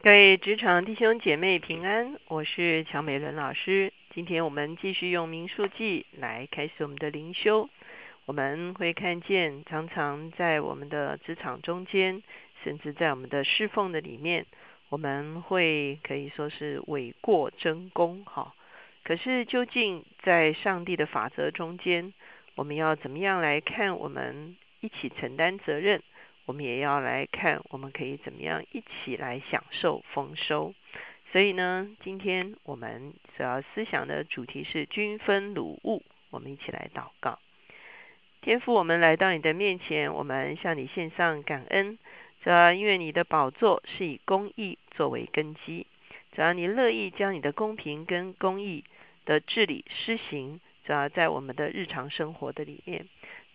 各位职场弟兄姐妹平安，我是乔美伦老师。今天我们继续用民数记来开始我们的灵修。我们会看见，常常在我们的职场中间，甚至在我们的侍奉的里面，我们会可以说是伪过真功，哈。可是究竟在上帝的法则中间，我们要怎么样来看？我们一起承担责任。我们也要来看，我们可以怎么样一起来享受丰收。所以呢，今天我们主要思想的主题是均分鲁物。我们一起来祷告，天父，我们来到你的面前，我们向你献上感恩。主要因为你的宝座是以公义作为根基，只要你乐意将你的公平跟公义的治理施行，主要在我们的日常生活的里面。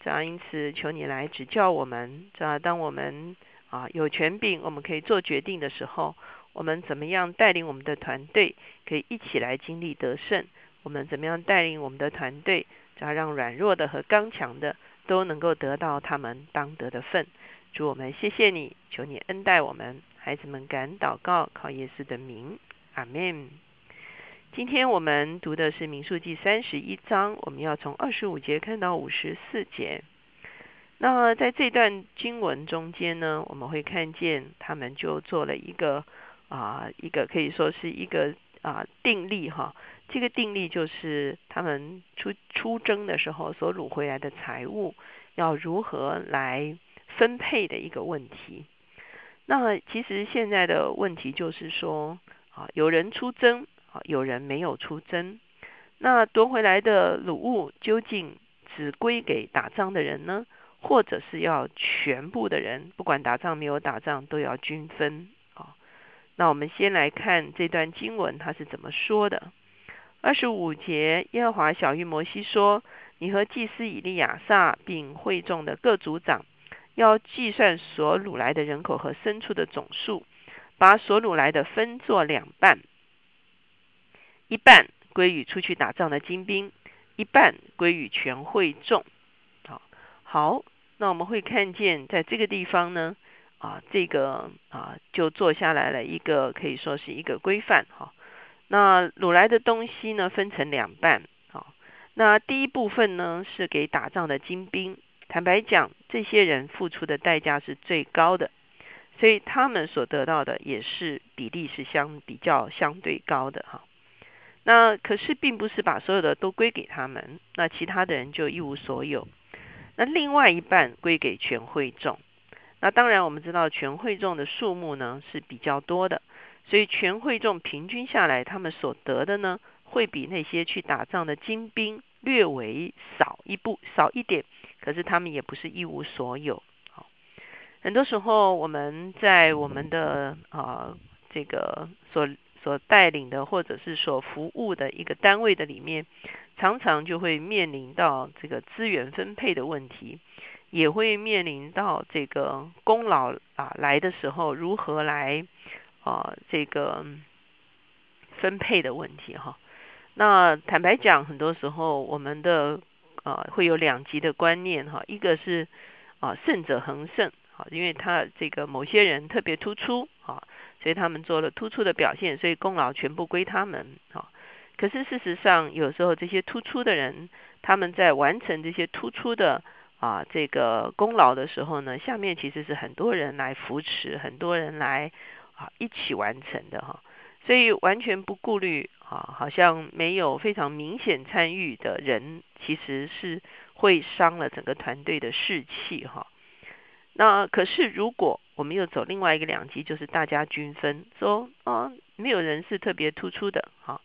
主要因此，求你来指教我们。主要当我们啊有权柄，我们可以做决定的时候，我们怎么样带领我们的团队，可以一起来经历得胜？我们怎么样带领我们的团队，只要让软弱的和刚强的都能够得到他们当得的份？主我们谢谢你，求你恩待我们，孩子们敢祷告，靠耶稣的名，阿门。今天我们读的是民数记三十一章，我们要从二十五节看到五十四节。那在这段经文中间呢，我们会看见他们就做了一个啊，一个可以说是一个啊定例哈。这个定例就是他们出出征的时候所掳回来的财物要如何来分配的一个问题。那其实现在的问题就是说啊，有人出征。啊有人没有出征，那夺回来的掳物究竟只归给打仗的人呢，或者是要全部的人，不管打仗没有打仗都要均分啊？那我们先来看这段经文，它是怎么说的？二十五节，耶和华小谕摩西说：“你和祭司以利亚撒，并会众的各族长，要计算所掳来的人口和牲畜的总数，把所掳来的分作两半。”一半归于出去打仗的精兵，一半归于全会众。好，好，那我们会看见在这个地方呢，啊，这个啊就做下来了一个可以说是一个规范哈。那掳来的东西呢，分成两半。好，那第一部分呢是给打仗的精兵。坦白讲，这些人付出的代价是最高的，所以他们所得到的也是比例是相比较相对高的哈。那可是并不是把所有的都归给他们，那其他的人就一无所有。那另外一半归给全会众。那当然我们知道全会众的数目呢是比较多的，所以全会众平均下来，他们所得的呢会比那些去打仗的精兵略微少一步少一点。可是他们也不是一无所有。好，很多时候我们在我们的啊这个所。所带领的或者是所服务的一个单位的里面，常常就会面临到这个资源分配的问题，也会面临到这个功劳啊来的时候如何来啊这个分配的问题哈。那坦白讲，很多时候我们的啊会有两极的观念哈，一个是啊胜者恒胜，因为他这个某些人特别突出啊。所以他们做了突出的表现，所以功劳全部归他们。啊，可是事实上，有时候这些突出的人，他们在完成这些突出的啊这个功劳的时候呢，下面其实是很多人来扶持，很多人来啊一起完成的哈。所以完全不顾虑啊，好像没有非常明显参与的人，其实是会伤了整个团队的士气哈。那可是如果我们又走另外一个两极，就是大家均分，说啊，没有人是特别突出的，哈，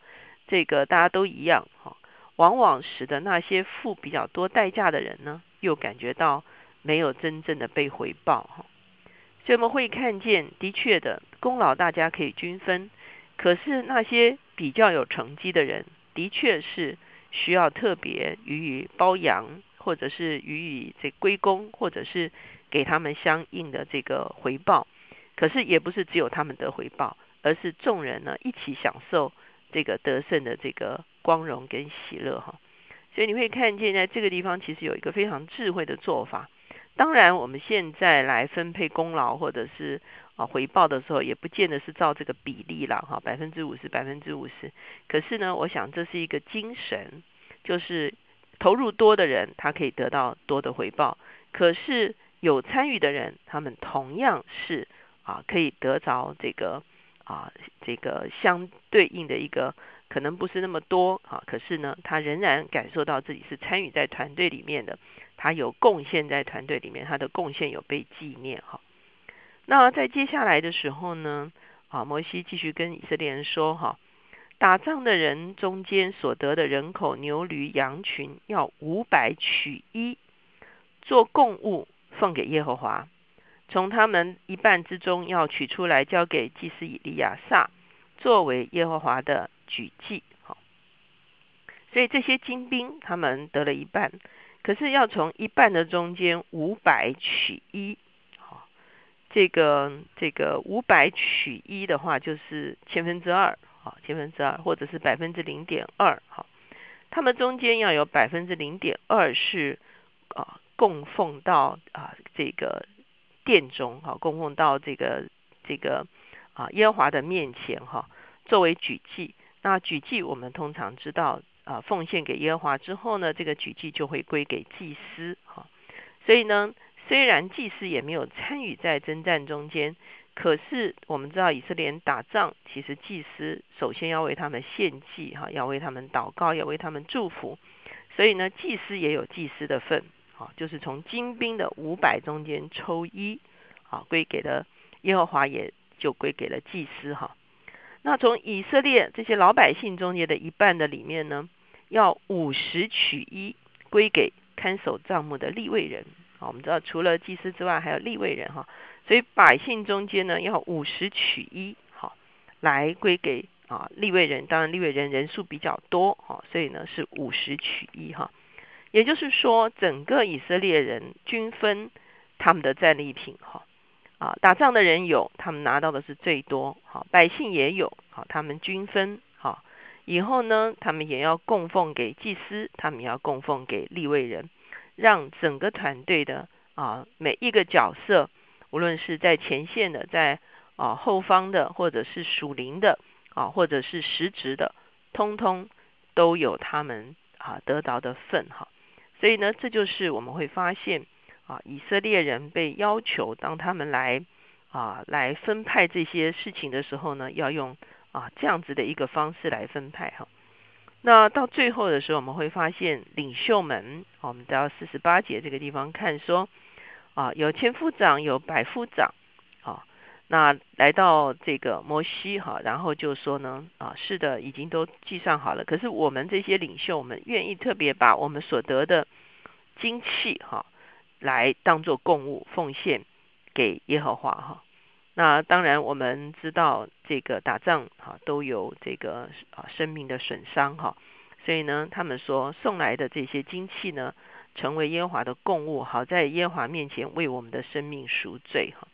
这个大家都一样，哈，往往使得那些付比较多代价的人呢，又感觉到没有真正的被回报，哈，所以我们会看见，的确的功劳大家可以均分，可是那些比较有成绩的人，的确是需要特别予以褒扬，或者是予以这归功，或者是。给他们相应的这个回报，可是也不是只有他们得回报，而是众人呢一起享受这个得胜的这个光荣跟喜乐哈。所以你会看见在这个地方其实有一个非常智慧的做法。当然，我们现在来分配功劳或者是啊回报的时候，也不见得是照这个比例了哈，百分之五十，百分之五十。可是呢，我想这是一个精神，就是投入多的人，他可以得到多的回报。可是有参与的人，他们同样是啊，可以得着这个啊，这个相对应的一个。可能不是那么多啊，可是呢，他仍然感受到自己是参与在团队里面的，他有贡献在团队里面，他的贡献有被纪念哈。那在接下来的时候呢，啊，摩西继续跟以色列人说哈，打仗的人中间所得的人口牛驴羊群要五百取一，做贡物奉给耶和华，从他们一半之中要取出来交给祭司以利亚撒，作为耶和华的。举祭，好，所以这些精兵他们得了一半，可是要从一半的中间五百取一，好，这个这个五百取一的话就是千分之二，好，千分之二或者是百分之零点二，好，他们中间要有百分之零点二是啊供奉到啊这个殿中，哈，供奉到这个这个啊耶和华的面前，哈，作为举祭。那举祭，我们通常知道，啊，奉献给耶和华之后呢，这个举祭就会归给祭司，哈。所以呢，虽然祭司也没有参与在征战中间，可是我们知道以色列人打仗，其实祭司首先要为他们献祭，哈，要为他们祷告，要为他们祝福。所以呢，祭司也有祭司的份，啊，就是从精兵的五百中间抽一，啊，归给了耶和华，也就归给了祭司，哈。那从以色列这些老百姓中间的一半的里面呢，要五十取一归给看守账目的立位人。好，我们知道除了祭司之外，还有立位人哈。所以百姓中间呢，要五十取一，好，来归给啊立位人。当然立位人人数比较多，哈，所以呢是五十取一哈。也就是说，整个以色列人均分他们的战利品哈。啊，打仗的人有，他们拿到的是最多。好，百姓也有，好，他们均分。好，以后呢，他们也要供奉给祭司，他们也要供奉给立位人，让整个团队的啊每一个角色，无论是在前线的，在啊后方的，或者是属灵的啊，或者是实职的，通通都有他们啊得到的份哈。所以呢，这就是我们会发现。啊，以色列人被要求，当他们来啊来分派这些事情的时候呢，要用啊这样子的一个方式来分派哈。那到最后的时候，我们会发现领袖们，我们到四十八节这个地方看说啊，有千夫长，有百夫长，那来到这个摩西哈，然后就说呢啊，是的，已经都计算好了。可是我们这些领袖，我们愿意特别把我们所得的精气哈。来当做供物奉献给耶和华哈，那当然我们知道这个打仗哈都有这个啊生命的损伤哈，所以呢他们说送来的这些金器呢成为耶和华的供物，好在耶和华面前为我们的生命赎罪哈，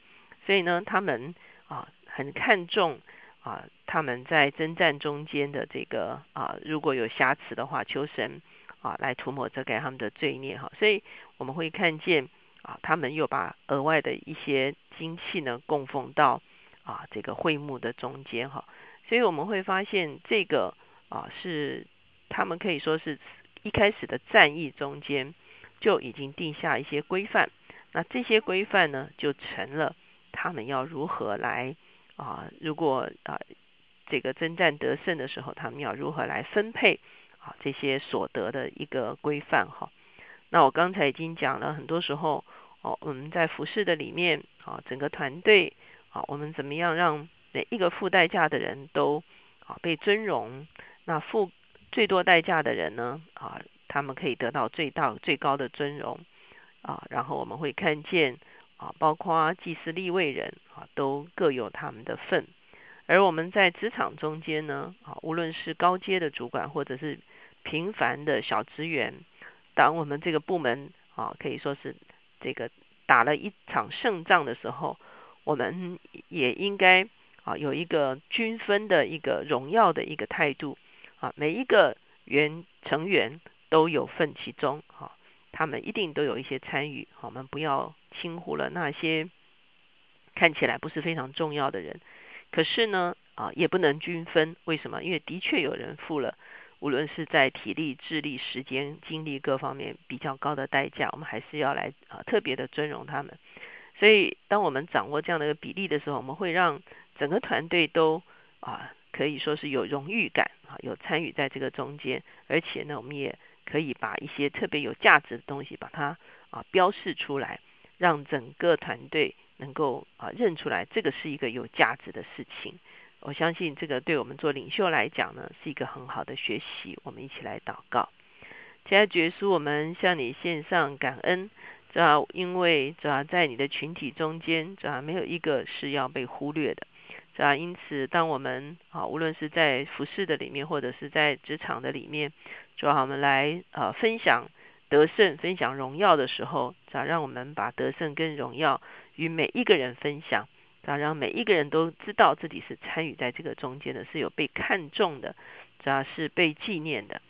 所以呢他们啊很看重啊他们在征战中间的这个啊如果有瑕疵的话，求神。啊，来涂抹遮盖他们的罪孽哈，所以我们会看见啊，他们又把额外的一些精气呢供奉到啊这个会幕的中间哈，所以我们会发现这个啊是他们可以说是一开始的战役中间就已经定下一些规范，那这些规范呢就成了他们要如何来啊，如果啊这个征战得胜的时候，他们要如何来分配。啊，这些所得的一个规范哈。那我刚才已经讲了，很多时候哦，我们在服饰的里面啊，整个团队啊，我们怎么样让每一个付代价的人都啊被尊荣？那付最多代价的人呢啊，他们可以得到最大最高的尊荣啊。然后我们会看见啊，包括祭司立位人啊，都各有他们的份。而我们在职场中间呢啊，无论是高阶的主管或者是平凡的小职员，当我们这个部门啊，可以说是这个打了一场胜仗的时候，我们也应该啊有一个均分的一个荣耀的一个态度啊，每一个员成员都有份其中啊，他们一定都有一些参与，我们不要轻忽了那些看起来不是非常重要的人，可是呢，啊，也不能均分。为什么？因为的确有人付了，无论是在体力、智力、时间、精力各方面比较高的代价，我们还是要来啊特别的尊荣他们。所以，当我们掌握这样的一个比例的时候，我们会让整个团队都啊可以说是有荣誉感啊，有参与在这个中间，而且呢，我们也可以把一些特别有价值的东西把它啊标示出来，让整个团队能够啊认出来，这个是一个有价值的事情。我相信这个对我们做领袖来讲呢，是一个很好的学习。我们一起来祷告，亲爱的耶稣，我们向你献上感恩。主要因为主要在你的群体中间，主要没有一个是要被忽略的。主要因此，当我们啊，无论是在服饰的里面，或者是在职场的里面，主要我们来呃分享得胜、分享荣耀的时候，主要让我们把得胜跟荣耀与每一个人分享，主要让每一个人都知道自己是参与在这个中间的，是有被看重的，主要是被纪念的。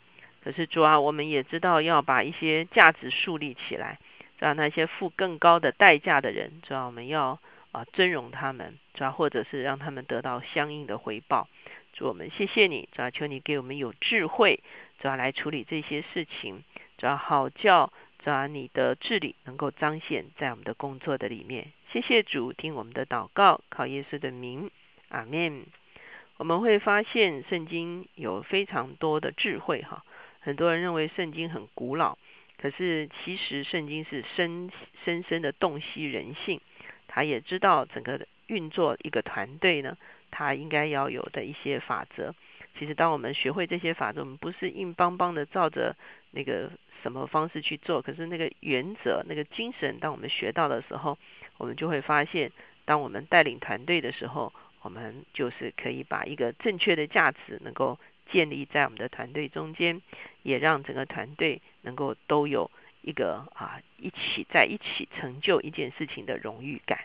可是主要我们也知道要把一些价值树立起来。让那些付更高的代价的人，主要我们要啊尊荣他们，主要或者是让他们得到相应的回报。主我们谢谢你，主要求你给我们有智慧，主要来处理这些事情，主要好叫主要你的治理能够彰显在我们的工作的里面。谢谢主，听我们的祷告，靠耶稣的名，阿门。我们会发现圣经有非常多的智慧哈，很多人认为圣经很古老。可是，其实圣经是深深深的洞悉人性，他也知道整个运作一个团队呢，他应该要有的一些法则。其实，当我们学会这些法则，我们不是硬邦邦的照着那个什么方式去做，可是那个原则、那个精神，当我们学到的时候，我们就会发现，当我们带领团队的时候，我们就是可以把一个正确的价值能够。建立在我们的团队中间，也让整个团队能够都有一个啊一起在一起成就一件事情的荣誉感。